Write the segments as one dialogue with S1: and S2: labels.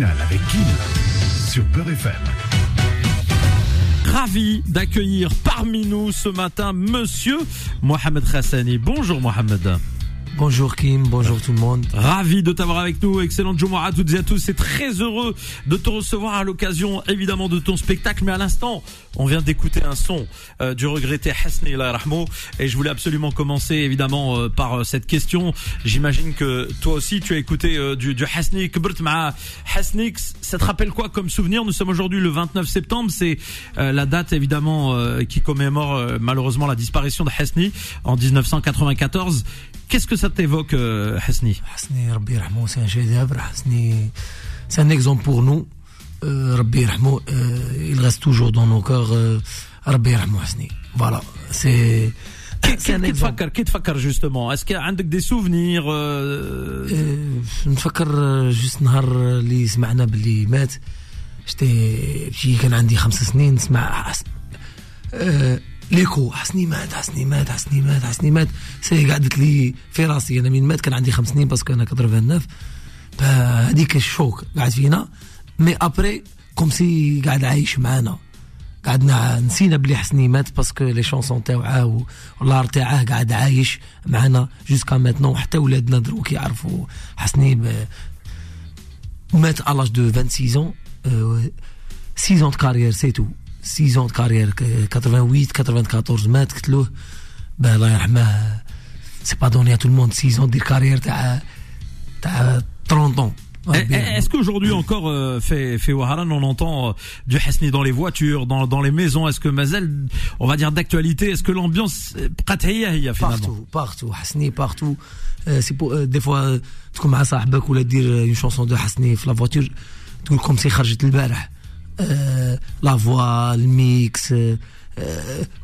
S1: avec Kim sur Beurre.
S2: Ravi d'accueillir parmi nous ce matin Monsieur Mohamed Hassani. Bonjour Mohamed.
S3: Bonjour Kim, bonjour tout le monde.
S2: Ravi de t'avoir avec nous. Excellente journée à toutes et à tous. C'est très heureux de te recevoir à l'occasion évidemment de ton spectacle. Mais à l'instant, on vient d'écouter un son euh, du regretté Hasni Rahmo. Et je voulais absolument commencer évidemment euh, par euh, cette question. J'imagine que toi aussi tu as écouté du, du Hasni ça te rappelle quoi comme souvenir? Nous sommes aujourd'hui le 29 septembre. C'est la date évidemment qui commémore malheureusement la disparition de Hasni en 1994. Qu'est-ce que ça t'évoque, euh, Hasni
S3: Hasni, Rabbi Rahmo, c'est un chef-d'œuvre. Hasni, c'est un exemple pour nous. Euh, Rabbi Rahmo, euh, il reste toujours dans nos cœurs. Euh, Rabbi Rahmo, Hasni. Voilà, c'est.
S2: C'est un exemple. Qui te fait justement Est-ce qu'il y a des souvenirs
S3: نفكر جوست نهار اللي سمعنا باللي مات شتي كان عندي خمس سنين نسمع ليكو حسني مات حسني مات حسني مات حسني مات. سي قعدت لي في راسي أنا من مات كان عندي خمس سنين باسكو أنا 89 فهذيك الشوك قعد فينا. مي أبري كوم سي قاعد عايش معانا. قعدنا نسينا بلي حسني مات باسكو لي شونسون تاوعاه والله تاعه قاعد عايش معنا جوسكا ماتنون حتى ولادنا دروك يعرفوا حسني مات l'âge de 26 ans. 6 ans de carrière c'est tout. 6 ans de carrière 88 94 مات قلت له الله يرحمه c'est pas donné à tout le monde 6 ans de carrière تاع تاع 30 ans
S2: Est-ce qu'aujourd'hui encore, euh, fait, fait Waharan, on entend euh, du Hasni dans les voitures, dans, dans les maisons Est-ce que Mazel, on va dire d'actualité, est-ce que l'ambiance finalement
S3: Partout, partout, Hasni partout. Euh, c'est pour, euh, des fois, تكون مع صاحبك ولا دير une chanson de Hasni في la voiture تقول comme si خرجت البارح la voix, le mix,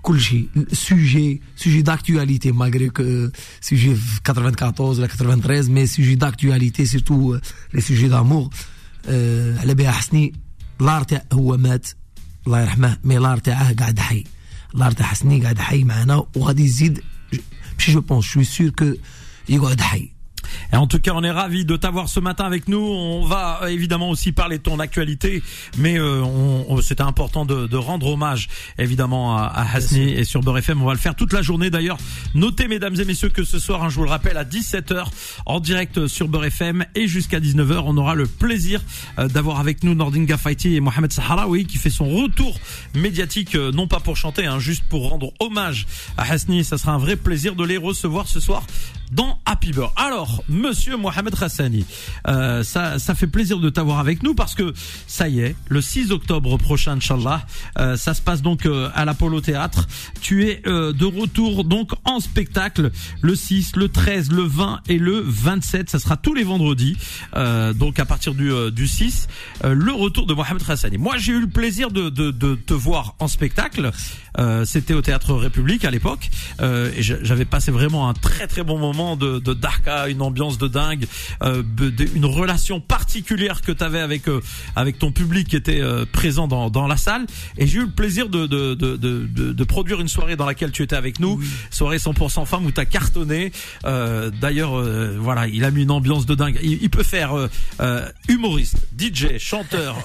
S3: كل شيء sujet sujet d'actualité malgré que sujet 94 la 93 mais sujet d'actualité surtout les sujets d'amour على بها حسني الار تاع هو مات الله يرحمه مي الار تاعه قاعد حي الار تاع حسني قاعد حي معنا وغادي يزيد ماشي جو بونس شوي سور كو يقعد حي
S2: Et en tout cas, on est ravi de t'avoir ce matin avec nous. On va euh, évidemment aussi parler de ton actualité, mais euh, on, c'était important de, de, rendre hommage évidemment à, à Hasni et sur Beurre FM. On va le faire toute la journée d'ailleurs. Notez mesdames et messieurs que ce soir, hein, je vous le rappelle, à 17h en direct sur Beurre FM et jusqu'à 19h, on aura le plaisir euh, d'avoir avec nous Nordinga Faiti et Mohamed Saharaoui qui fait son retour médiatique, euh, non pas pour chanter, hein, juste pour rendre hommage à Hasni. Ça sera un vrai plaisir de les recevoir ce soir dans Happy Bird. Alors, monsieur Mohamed Hassani, euh, ça, ça fait plaisir de t'avoir avec nous parce que ça y est, le 6 octobre prochain, Inch'Allah, euh, ça se passe donc euh, à l'Apollo Théâtre. Tu es euh, de retour donc en spectacle le 6, le 13, le 20 et le 27. Ça sera tous les vendredis, euh, donc à partir du, du 6, le retour de Mohamed Hassani. Moi, j'ai eu le plaisir de, de, de, te voir en spectacle. C'était au Théâtre République à l'époque et j'avais passé vraiment un très très bon moment de, de Darka, une ambiance de dingue, euh, une relation particulière que tu avais avec euh, avec ton public qui était euh, présent dans, dans la salle. Et j'ai eu le plaisir de de, de, de, de, produire une soirée dans laquelle tu étais avec nous, soirée 100% femme où tu as cartonné. Euh, D'ailleurs, euh, voilà, il a mis une ambiance de dingue. Il, il peut faire humoriste, DJ, chanteur,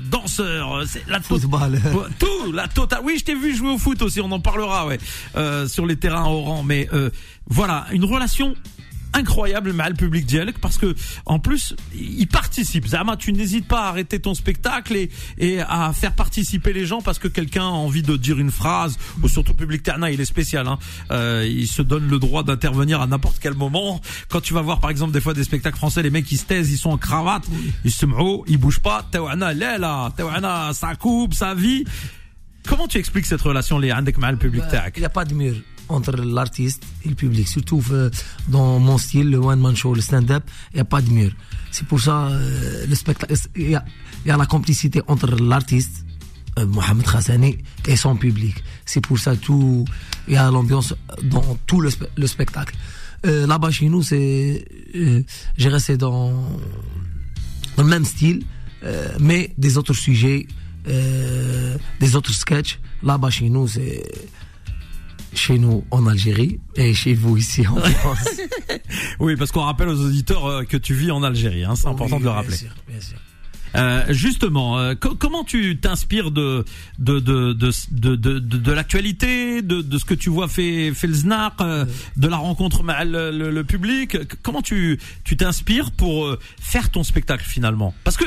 S2: danseur, c'est la
S3: football,
S2: tout, la totale. Oui, je t'ai vu jouer au foot aussi. On en parlera, ouais, sur les terrains orangs, mais voilà, une relation incroyable mais le public dialogue parce que en plus il participe. Zama tu n'hésites pas à arrêter ton spectacle et, et à faire participer les gens parce que quelqu'un a envie de dire une phrase ou surtout public Terna il est spécial hein. Euh, il se donne le droit d'intervenir à n'importe quel moment. Quand tu vas voir par exemple des fois des spectacles français les mecs ils se taisent ils sont en cravate ils se ils bougent pas. Là. Ça coupe sa vie comment tu expliques cette relation les avec le public
S3: bah, il n'y a pas de mur entre l'artiste et le public. Surtout euh, dans mon style, le one-man show, le stand-up, il n'y a pas de mur. C'est pour ça, euh, le spectacle, il y, a, la complicité entre l'artiste, euh, Mohamed Khassani, et son public. C'est pour ça tout, il y a l'ambiance dans tout le, spectacle. Là-bas chez nous, c'est, j'ai resté dans le même style, mais des autres sujets, des autres sketchs. Là-bas chez nous, c'est chez nous en Algérie et chez vous ici en France.
S2: oui, parce qu'on rappelle aux auditeurs euh, que tu vis en Algérie, hein, c'est important de le rappeler.
S3: Bien sûr, bien sûr.
S2: Euh, justement, euh, co- comment tu t'inspires de de de de de, de, de- de l'actualité, de, de ce que tu vois fait fait le Znak, euh, de la rencontre avec le, le- le public? Comment tu tu t'inspires pour euh, faire ton spectacle finalement? Parce que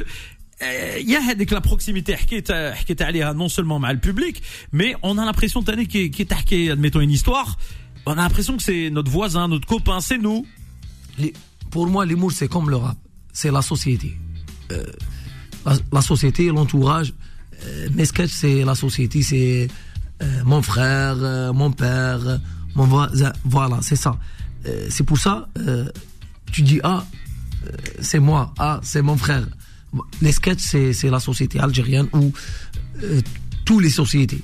S2: il y a هذيك la proximité حكيت حكيت عليها non seulement مع le public, mais on a l'impression تاني qui qui تحكي admettons une histoire, on a l'impression que c'est notre voisin, notre copain, c'est nous.
S3: Les- pour moi, l'humour, c'est comme le rap. C'est la société. Euh, la, la société, l'entourage. Euh, mes sketchs, c'est la société, c'est euh, mon frère, euh, mon père, euh, mon voisin. Voilà, c'est ça. Euh, c'est pour ça, euh, tu dis, ah, euh, c'est moi, ah, c'est mon frère. Les sketchs, c'est la société algérienne ou euh, toutes les sociétés.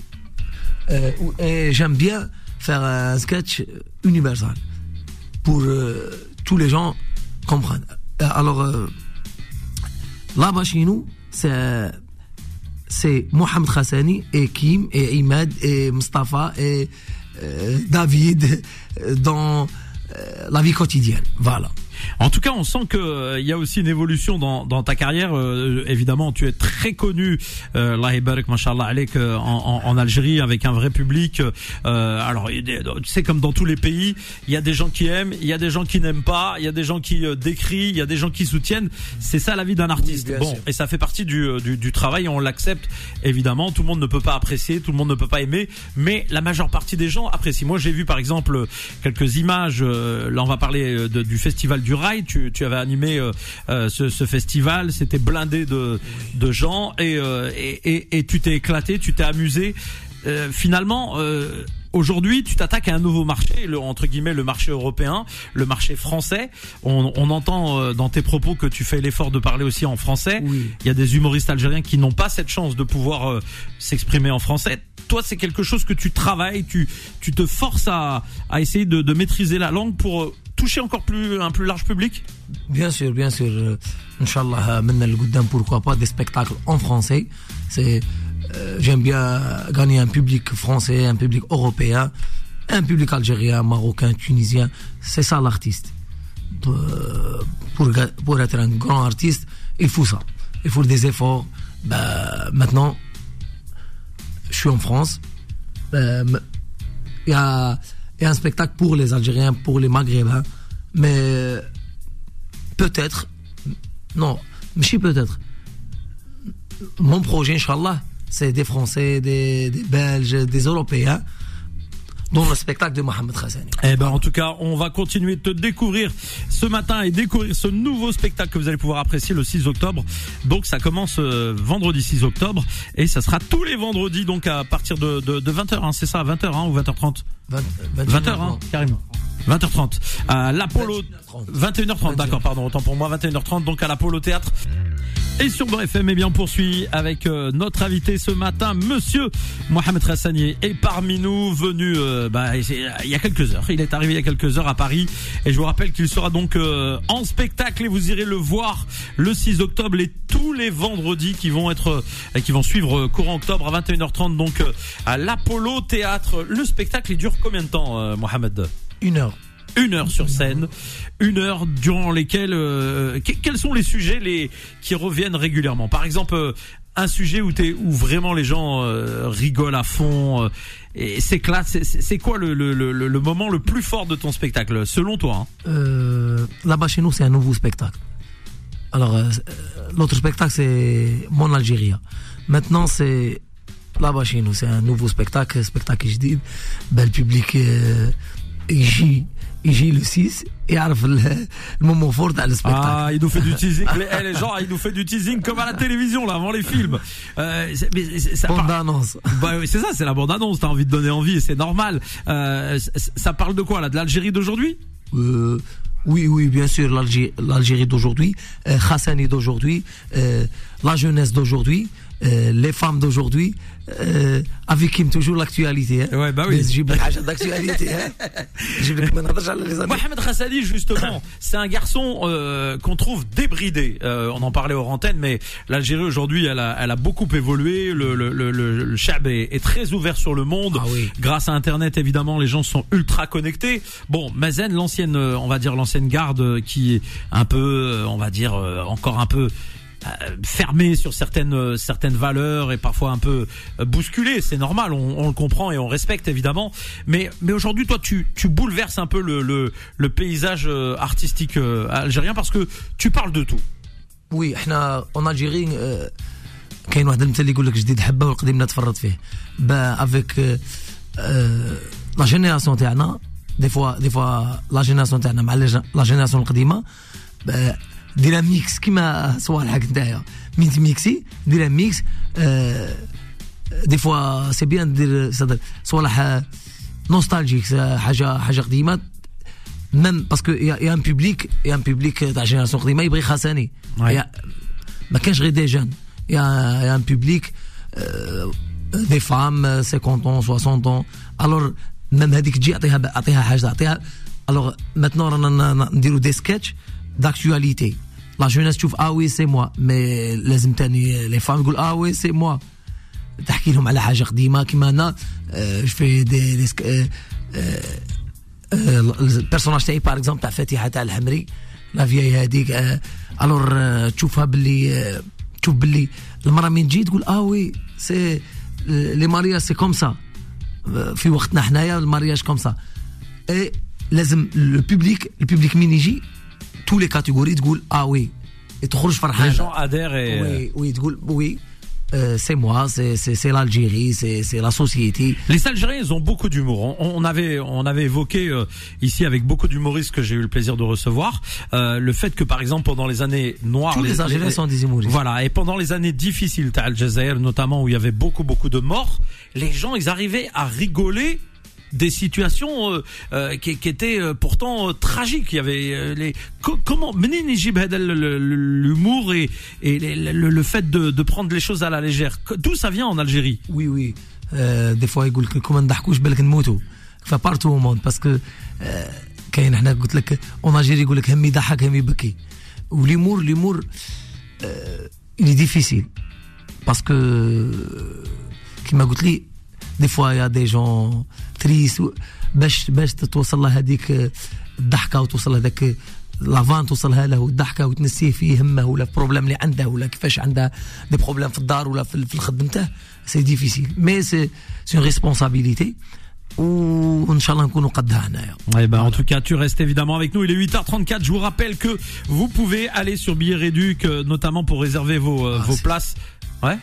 S3: Euh, et j'aime bien faire un sketch universal pour euh, tous les gens comprennent. Euh, Alors, là-bas chez nous, c'est c'est Mohamed Khassani et Kim et Imad et Mustafa et David dans la vie quotidienne. Voilà.
S2: En tout cas, on sent que euh, il y a aussi une évolution dans, dans ta carrière. Euh, évidemment, tu es très connu, euh, euh, en, en, en Algérie avec un vrai public. Euh, alors, tu sais, comme dans tous les pays, il y a des gens qui aiment, il y a des gens qui n'aiment pas, il y a des gens qui euh, décrient, il y a des gens qui soutiennent. C'est ça la vie d'un artiste. bon, et ça fait partie du, du, du travail. On l'accepte évidemment. Tout le monde ne peut pas apprécier, tout le monde ne peut pas aimer, mais la majeure partie des gens apprécient. Moi, j'ai vu par exemple quelques images. euh, là, on va parler de- du festival du Rail. Tu, tu avais animé euh, euh, ce, ce festival. C'était blindé de, de gens et, euh, et, et, et tu t'es éclaté, tu t'es amusé. Euh, finalement. Euh, Aujourd'hui, tu t'attaques à un nouveau marché, le, entre guillemets le marché européen, le marché français. On, on entend euh, dans tes propos que tu fais l'effort de parler aussi en français.
S3: Oui.
S2: Il y a des humoristes algériens qui n'ont pas cette chance de pouvoir euh, s'exprimer en français. Toi, c'est quelque chose que tu travailles, tu, tu te forces à, à essayer de, de maîtriser la langue pour euh, toucher encore plus un plus large public.
S3: Bien sûr, bien sûr. euh, Inch'Allah, euh, maintenant le Gouddam, pourquoi pas des spectacles en français. C'est, euh, j'aime bien gagner un public français, un public européen, un public algérien, marocain, tunisien. C'est ça l'artiste. Pour, pour être un grand artiste, il faut ça. Il faut des efforts. Bah, maintenant, je suis en France. Il y, a, un spectacle pour les Algériens, pour les Maghrébins. Mais peut-être, non, mais peut-être. Mon projet, Inch'Allah, c'est des Français, des, Belges, des Européens, dont le spectacle de Mohamed Khassani.
S2: Eh ben, en tout cas, on va continuer de te découvrir ce matin et découvrir ce nouveau spectacle que vous allez pouvoir apprécier le 6 octobre. Donc, ça commence euh, vendredi 6 octobre et ça sera tous les vendredis, donc à partir de, de, de 20h, hein, c'est ça, 20h hein, ou 20h30
S3: 20,
S2: 20h, hein, carrément. 20h30. À l'Apollo.
S3: 21h30.
S2: 21h30, d'accord, pardon, autant pour moi, 21h30, donc à l'Apollo Théâtre. Et sur Beurre FM, eh bien, on poursuit avec euh, notre invité ce matin, monsieur Mohamed Hassani est parmi nous, venu euh, bah, il y a quelques heures. Il est arrivé il y a quelques heures à Paris. Et je vous rappelle qu'il sera donc euh, en spectacle et vous irez le voir le 6 octobre et tous les vendredis qui vont être qui vont suivre courant octobre à 21h30 donc à l'Apollo Théâtre. Le spectacle il dure combien de temps, euh, Mohamed
S3: Une heure.
S2: une heure sur scène, une heure durant lesquelles euh, que- quels sont les sujets les qui reviennent régulièrement? Par exemple, euh, un sujet où t'es où vraiment les gens rigolent à fond et s'éclatent. C'est- quoi le, le, le, le moment le plus fort de ton spectacle, selon toi hein?
S3: Là-bas chez nous, c'est un nouveau spectacle. Alors, l'autre spectacle, c'est Mon Algérie. Maintenant, c'est la Bachino, c'est un nouveau spectacle, spectacle je dis, ben, public euh, le 6 et Arf le, moment fort dans le spectacle.
S2: Ah, il nous fait du teasing, les, eh, gens, il nous fait du teasing comme à la télévision là avant les films. Euh,
S3: bande-annonce.
S2: Bah, c'est ça, c'est la bande annonce. T'as envie de donner envie, c'est normal. Euh, ça parle de quoi là, de l'Algérie d'aujourd'hui?
S3: Euh, oui, oui, bien sûr, l'Algérie d'aujourd'hui, euh, Hassani d'aujourd'hui, la jeunesse d'aujourd'hui, les femmes d'aujourd'hui, avec toujours l'actualité.
S2: Bah Mohamed Khassali, justement, c'est un garçon euh, qu'on trouve débridé. Euh, on en parlait aux antenne, mais l'Algérie aujourd'hui, elle a, beaucoup évolué. Le, Chab est, très ouvert sur le monde. Grâce à Internet, évidemment, les gens sont ultra connectés. Bon, Mazen, l'ancienne, euh, on va dire l'ancienne garde qui est un peu, on va dire encore un peu fermé sur certaines certaines valeurs et parfois un peu bousculé. C'est normal, on, on, le comprend et on respecte évidemment. Mais mais aujourd'hui, toi, tu tu bouleverses un peu le le, le paysage artistique algérien parce que tu parles de tout.
S3: Oui, احنا en Algérie كاين واحد المثل يقول لك جديد حبه والقديم نتفرط فيه افيك لا جينيراسيون تاعنا دي فوا دي فوا لا جينيراسيون تاعنا مع لا جينيراسيون القديمه ديرها ميكس كيما صوالحك نتايا مين تميكسي ديرها ميكس دي فوا سي بيان دير صوالح نوستالجيك حاجة حاجة قديمه ميم باسكو يا ان بوبليك يا ان بوبليك تاع جينيراسيون قديمه يبغي خاصاني ما كانش غير دي جون a un public euh, des femmes 50 ans 60 ans. Alors même هذيك تجي اعطيها اعطيها حاجة اعطيها alors maintenant رانا نديروا دي سكتش d'actualité. La jeunesse تشوف آه وي سي موا مي لازم تاني لي فام يقول آه وي سي موا تحكي لهم على حاجة قديمه كيما أنا في دي, دي البيرسوناج تاعي باغ اكزومبل تاع فاتحه تاع الحمري لا فياي هذيك الور تشوفها باللي تشوف باللي المراه من تجي تقول آه وي سي لي مارياج سي كوم سا في وقتنا حنايا المارياج كوم سا لازم لو بوبليك البوبليك من يجي تو لي كاتيجوري تقول اه وي تخرج فرحان
S2: لي جون ادير
S3: وي وي تقول وي Euh, c'est moi, c'est l'Algérie, c'est la société.
S2: Les Algériens, ils ont beaucoup d'humour. On, on, avait, on avait évoqué euh, ici avec beaucoup d'humoristes que j'ai eu le plaisir de recevoir euh, le fait que par exemple pendant les années noires,
S3: tous les, les Algériens sont des humoristes.
S2: Voilà, et pendant les années difficiles, Al Jazeera notamment où il y avait beaucoup beaucoup de morts, les gens ils arrivaient à rigoler des situations euh, euh, qui, étaient euh, pourtant tragiques. Il y avait les comment l'humour et, et les, le, le, fait de, prendre les choses à la légère. D'où ça vient en Algérie?
S3: Oui, oui. Des fois, ils disent que Enfin, partout au monde, parce que euh, en Algérie, l'humour, l'humour, il est difficile. Parce que, qui m'a dit, des fois, il y a des gens تريس باش باش توصل له هذيك الضحكه وتوصل هذاك لافان توصلها له الضحكه وتنسيه في همه ولا بروبليم اللي عنده ولا كيفاش عنده دي بروبليم في الدار ولا في خدمته سي ديفيسيل مي سي سي اون ريسبونسابيلتي ou Inch'Allah nous
S2: Eh ben, en tout cas, tu restes évidemment avec nous. Il est 8h34. Je vous rappelle que vous pouvez aller sur Billet Réduc, notamment pour réserver vos, ah, vos places. Ouais.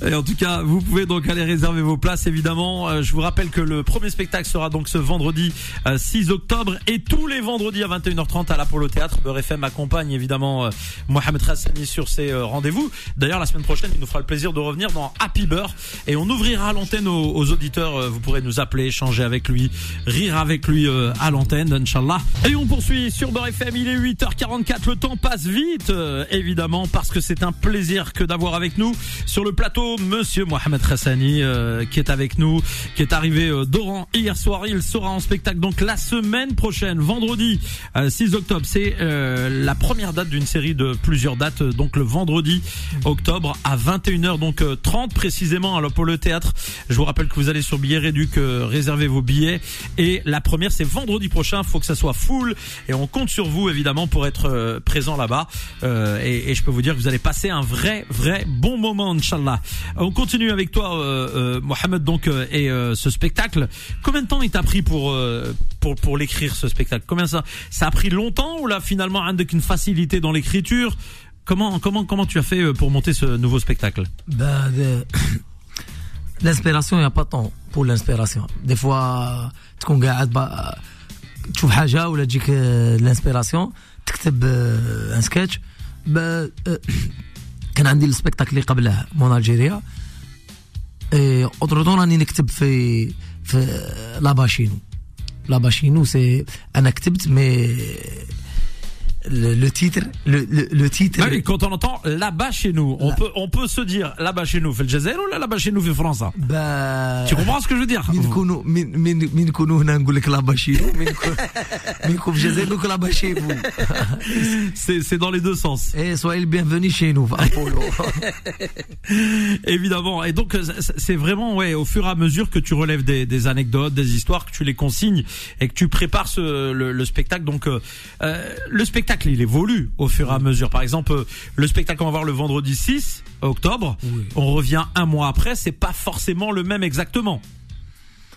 S2: Et en tout cas, vous pouvez donc aller réserver vos places évidemment. Je vous rappelle que le premier spectacle sera donc ce vendredi 6 octobre et tous les vendredis à 21h30 à l'Apollo Théâtre. Beurre FM accompagne évidemment Mohamed Hassani sur ses rendez-vous. D'ailleurs, la semaine prochaine, il nous fera le plaisir de revenir dans Happy Beurre et on ouvrira l'antenne aux, aux, auditeurs. Vous pourrez nous appeler, échanger avec lui, rire avec lui à l'antenne, Inch'Allah. Et on poursuit sur Beurre FM. Il est 8h44. Le temps passe vite. Euh, évidemment parce que c'est un plaisir que d'avoir avec nous sur le plateau Monsieur Mohamed Hassani euh, qui est avec nous, qui est arrivé euh, d'Oran hier soir. Il sera en spectacle donc la semaine prochaine, vendredi 6 octobre. C'est la première date d'une série de plusieurs dates. Donc le vendredi octobre à 21h donc 30 précisément à l'Apollo Théâtre. Je vous rappelle que vous allez sur Billet Réduc, réservez vos billets et la première c'est vendredi prochain. Faut que ça soit full et on compte sur vous évidemment pour être présent là-bas. Euh, et, et, je peux vous dire que vous allez passer un vrai, vrai bon moment, Inch'Allah. Euh, on continue avec toi, euh, euh Mohamed, donc, euh, et ce spectacle. Combien de temps il t'a pris pour, pour, pour l'écrire, ce spectacle? Combien ça Ça a pris longtemps ou là, finalement, un une facilité dans l'écriture? Comment, comment, comment tu as fait pour monter ce nouveau spectacle?
S3: Bah, de... L'inspiration, il n'y a pas de temps pour l'inspiration. Des fois, tu es tu vois l'inspiration. تكتب ان سكتش. كان عندي السبيكتاكل اللي قبله مون ألجيريا. اوتر راني نكتب في في لاباشينو. لاباشينو سي أنا كتبت مي le, le, titre, le, le, titre.
S2: Oui, quand on entend là-bas chez nous, on peut, on peut se dire là-bas chez nous, fait le Jazer ou là-bas chez nous, fait France.
S3: Bah,
S2: tu comprends ce que je veux dire?
S3: bas chez nous, bas chez vous.
S2: C'est, c'est dans les deux sens.
S3: Et soyez le bienvenu chez nous,
S2: Évidemment. Et donc, euh, c'est vraiment, ouais, au fur et à mesure que tu relèves des, des anecdotes, des histoires, que tu les consignes et que tu prépares ce, le, le spectacle. Donc, euh, euh le spectacle spectacle, il évolue au fur et à mesure. Par exemple, euh, le spectacle qu'on va voir le vendredi 6 octobre,
S3: oui.
S2: on revient un mois après, c'est pas forcément le même exactement.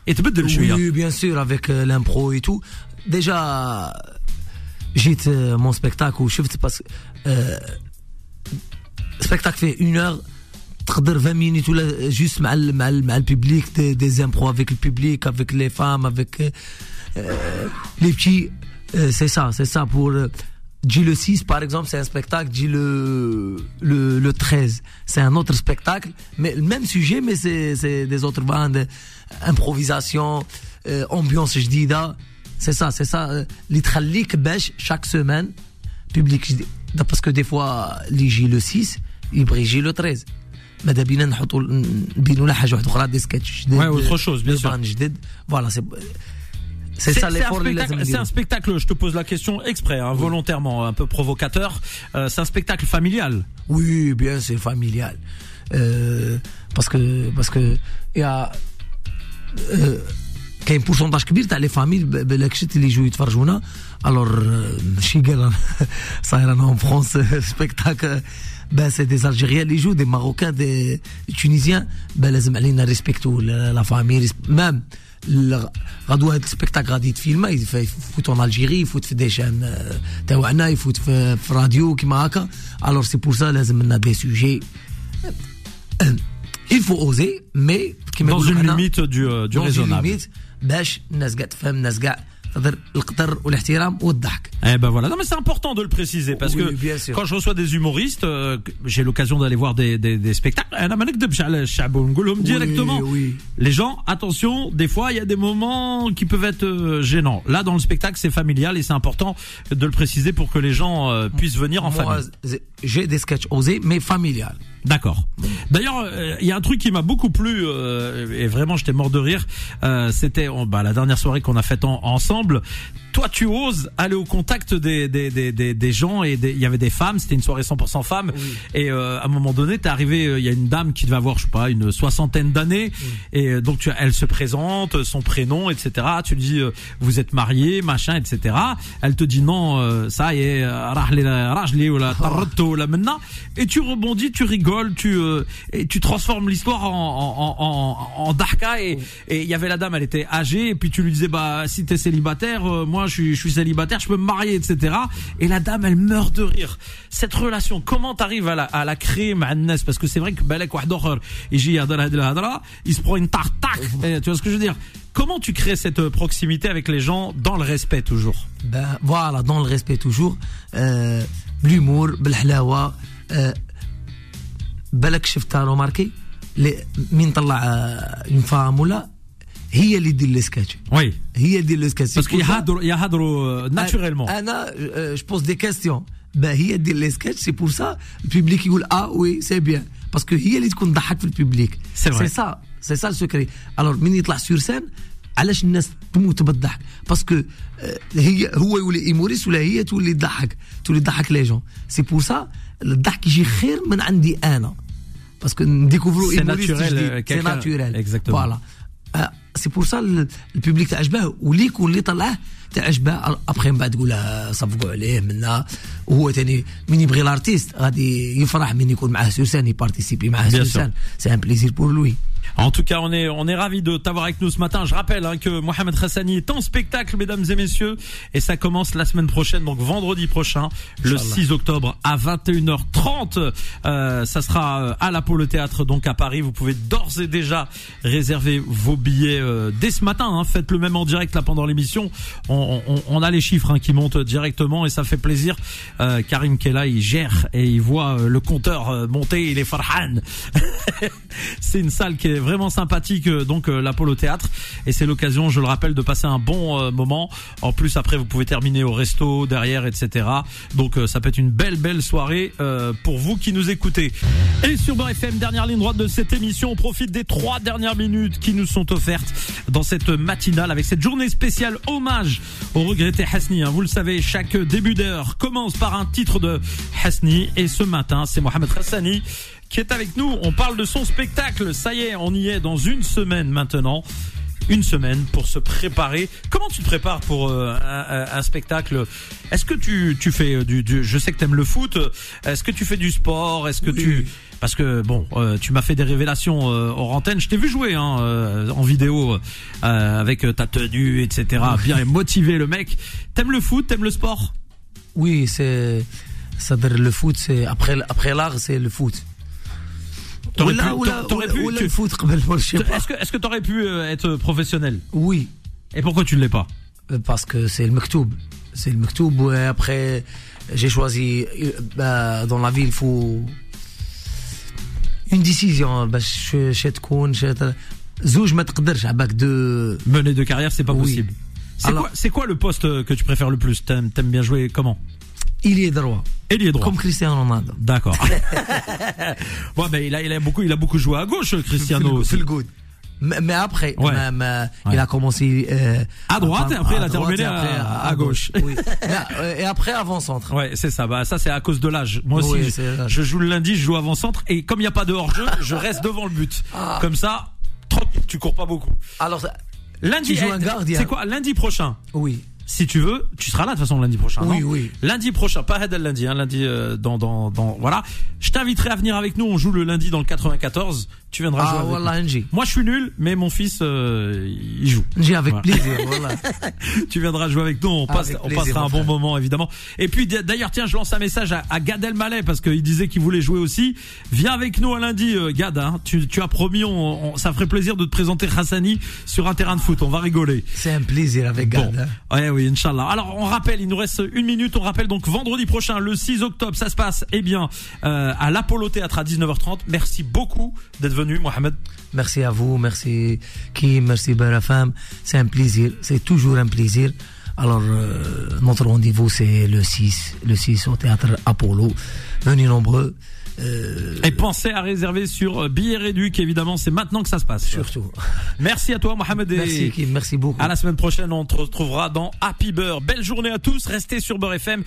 S2: Et tu peux te le
S3: Oui, hein. bien sûr, avec euh, l'impro et tout. Déjà, j'ai euh, mon spectacle où je parce que euh, spectacle fait une heure. 20 minutes ou là, juste avec le public des, des impros avec le public avec les femmes avec euh, les petits euh, c'est ça c'est ça pour J le 6 par exemple c'est un spectacle J le, le le 13 c'est un autre spectacle mais le même sujet mais c'est c'est des autres bandes improvisation euh, ambiance جديدة c'est ça c'est ça euh, اللي تخليك باش chaque semaine public جديد ده parce que des fois اللي يجي le 6 يبغي يجي le 13 ماذا بينا نحطوا نبينوا له حاجه واحده اخرى دي سكتش جديد
S2: Ouais, autre chose, bien
S3: دي
S2: sûr.
S3: بان جديد فوالا سي سي
S2: C'est
S3: ça
S2: c'est un,
S3: l'effort اللي
S2: spectacle,
S3: لازم
S2: c'est un
S3: نديرو
S2: spectacle, je te pose la question exprès, hein, volontairement, un peu provocateur. Euh, c'est un spectacle familial.
S3: Oui, bien sûr, familial. Euh, parce que parce que il y a euh, كاين بورسونتاج كبير تاع لي فاميل بالك شت اللي يجوا يتفرجونا الور ماشي قال صاير انا اون فرونس سبيكتاكل با سي دي الجيريان اللي يجوا دي ماروكان دي تونيزيان با لازم علينا ريسبكتو لا فامي مام غدوة هذا السبيكتاكل غادي يتفيلما يفوت اون ألجيري يفوت في دي شان آه، تاعنا يفوت في, في راديو كيما هكا. الور سي بور سا لازم لنا دي سوجي il faut oser mais كيما
S2: Dans une limite du, euh, du raisonnable.
S3: باش الناس قاع تفهم الناس قاع تقدر القدر والإحترام والضحك.
S2: Eh ben voilà. Non mais c'est important de le préciser parce que quand je reçois des humoristes, euh, j'ai l'occasion d'aller voir des, des, des spectacles. Eh, directement.
S3: Oui, oui.
S2: Les gens, attention, des fois il y a des moments qui peuvent être euh, gênants. Là dans le spectacle c'est familial et c'est important de le préciser pour que les gens euh, puissent venir en
S3: Moi,
S2: famille.
S3: Euh, j'ai des sketchs osés mais familial.
S2: D'accord. D'ailleurs, il y a un truc qui m'a beaucoup plu euh, et vraiment j'étais mort de rire. C'était oh, bah, la dernière soirée qu'on a faite ensemble. Toi, tu oses aller au contact des des des des, des gens et il y avait des femmes. C'était une soirée 100% femmes. Et euh, à un moment donné, t'es arrivé. euh, Il y a une dame qui devait avoir, je sais pas, une soixantaine d'années. Et euh, donc tu, elle se présente, son prénom, etc. Tu lui dis, euh, vous êtes marié, machin, etc. Elle te dit non, euh, ça y est, ou la tarotto ou la menna. Et tu rebondis, tu rigoles, tu euh, et tu transformes l'histoire en en en, en, en dahka. Et il y avait la dame, elle était âgée. Et puis tu lui disais, bah si t'es célibataire, moi je suis je suis célibataire, je peux me marier, etc. Et la dame, elle meurt de rire. Cette relation, comment t'arrives à la à la créer, Ma'annas Parce que c'est vrai que balak واحد آخر يجي يهضر هاد الهضرة, il se prend une tarte, tac. Et Tu vois ce que je veux dire Comment tu crées cette euh, proximité avec les gens dans le respect toujours
S3: ben voilà dans le respect toujours euh, l'humour بالحلاوه euh, بالك شفتها روماركي لي- مين طلع اون فام ولا هي اللي دير لي سكتش
S2: Oui.
S3: هي دير لي
S2: y a hadro, euh, naturellement.
S3: أنا جو بوز دي كيستيون با هي دير لي سكتش سي بور سا البوبليك يقول آه وي سي بيان باسكو هي اللي تكون تضحك في البوبليك. سي سا سي سا السكري الور من يطلع سور سان علاش الناس تموت بالضحك؟ باسكو آه، هي هو يولي ايموريست ولا هي تولي تضحك؟ تولي تضحك لي جون سي بور سا الضحك يجي خير من عندي أنا. باسكو نديكوفرو
S2: naturel,
S3: جديد.
S2: euh,
S3: سي ناتوريل
S2: Exactement.
S3: فوالا سي بور سا البوبليك تعجبه واللي يكون اللي طلعه تعجبه ابخي من بعد تقول صفقوا عليه منا وهو تاني من يبغي الارتيست غادي يفرح من يكون معاه سوسان يبارتيسيبي معاه سوسان سي ان بليزير بور لوي
S2: En tout cas, on est on est ravi de t'avoir avec nous ce matin. Je rappelle hein, que Mohamed Hassani est en spectacle, mesdames et messieurs, et ça commence la semaine prochaine, donc vendredi prochain, le 6 octobre à 21h30. Euh, ça sera euh, à l'Apollo Théâtre, donc à Paris. Vous pouvez d'ores et déjà réserver vos billets euh, dès ce matin. Hein. Faites le même en direct là pendant l'émission. On, on, on a les chiffres hein, qui montent directement et ça fait plaisir. Euh, Karim Kella, il gère et il voit euh, le compteur euh, monter. Il est farhan. c'est une salle qui est vraiment sympathique, euh, donc euh, l'Apollo Théâtre, et c'est l'occasion, je le rappelle, de passer un bon euh, moment. En plus, après, vous pouvez terminer au resto derrière, etc. Donc, ça peut être une belle, belle soirée pour vous qui nous écoutez. Et sur Beurre FM, dernière ligne droite de cette émission, on profite des trois dernières minutes qui nous sont offertes dans cette matinale avec cette journée spéciale hommage au regretté Hasni. hein. Vous le savez, chaque début d'heure commence par un titre de Hasni, et ce matin, c'est Mohamed Hassani qui est avec nous. On parle de son spectacle. Ça y est, on y est dans une semaine maintenant. une semaine pour se préparer. Comment tu te prépares pour euh, un, spectacle? Est-ce que tu, tu fais euh, du, du- Je sais que t'aimes le foot. Est-ce que tu fais du sport? Est-ce que
S3: Oui,
S2: tu parce que bon, euh, tu m'as fait des révélations euh, hors antenne. Je t'ai vu jouer hein, euh, en vidéo avec ta tenue, etc. Bien motivé le mec. T'aimes le foot? T'aimes le sport?
S3: Oui, c'est. C'est-à-dire le foot, c'est. Après, après l'art, c'est le foot.
S2: T'aurais
S3: Oula,
S2: pu-
S3: oula,
S2: t'aurais
S3: oula,
S2: pu-
S3: oula,
S2: tu-
S3: le foot, قبل ما- je sais pas.
S2: Est-ce que est-ce que t'aurais pu euh, être professionnel
S3: Oui,
S2: Et pourquoi tu ne l'es pas
S3: parce que c'est le Mektoub. C'est le Mektoub. et Après, j'ai choisi. euh, bah, dans la vie, il faut. Une décision. باش شي تكون شي ت- زوج ما تقدرش عباك دو
S2: Mener de carrière, c'est pas
S3: Oui.
S2: possible. C'est
S3: Alors-
S2: quoi, c'est quoi le poste euh, que tu préfères le plus T'aimes t'aimes bien jouer comment
S3: il est droit.
S2: Il est droit.
S3: Comme Cristiano Ronaldo.
S2: D'accord. mais il a, beaucoup, il a beaucoup joué à gauche, Cristiano.
S3: C'est
S2: le
S3: good. Mais, après,
S2: ouais.
S3: il a commencé euh,
S2: à droite et après il a terminé à, gauche.
S3: Oui. Euh, et après avant centre.
S2: Ouais, c'est ça. Bah ça c'est à cause de l'âge. Moi aussi, je, joue le lundi, je joue avant centre et comme il n'y a pas de hors jeu, je reste devant le but.
S3: Ah.
S2: Comme ça, tu cours pas beaucoup.
S3: Alors
S2: lundi,
S3: tu joues un eh, gardien.
S2: C'est quoi lundi prochain?
S3: Oui
S2: si tu veux, tu seras là de toute façon lundi prochain.
S3: Oui, oui.
S2: Lundi prochain, pas Hadal lundi, hein, lundi euh, dans, dans, dans, voilà. Je t'inviterai à venir avec nous, on joue le lundi dans le 94, tu viendras
S3: ah,
S2: jouer
S3: avec
S2: nous. Moi je suis nul, mais mon fils, euh, il joue.
S3: J'ai avec plaisir, voilà.
S2: tu viendras jouer avec nous, on, passe, on passera un bon moment évidemment. Et puis d'ailleurs, tiens, je lance un message à, à Gad Elmaleh, parce qu'il disait qu'il voulait jouer aussi. Viens avec nous un lundi, euh, Gad, hein. tu, tu as promis, on, on, ça ferait plaisir de te présenter Hassani sur un terrain de foot, on va rigoler.
S3: C'est un plaisir avec Gad. Hein.
S2: Inch'Allah. Alors, on rappelle, il nous reste une minute. On rappelle donc vendredi prochain, le 6 octobre, ça se passe, eh bien, euh, à l'Apollo Théâtre à 19h30. Merci beaucoup d'être venu, Mohamed.
S3: merci à vous merci Kim merci Barafam c'est un plaisir c'est toujours un plaisir alors euh, notre rendez-vous c'est le 6 le 6 au théâtre Apollo venez nombreux euh,
S2: Et pensez à réserver sur euh, Billet Réduc, évidemment, c'est maintenant que ça se passe.
S3: surtout
S2: Merci à toi, Mohamed. et
S3: merci Kim merci beaucoup
S2: À la semaine prochaine, on te retrouvera dans Happy Beurre. Belle journée à tous, restez sur Beurre FM.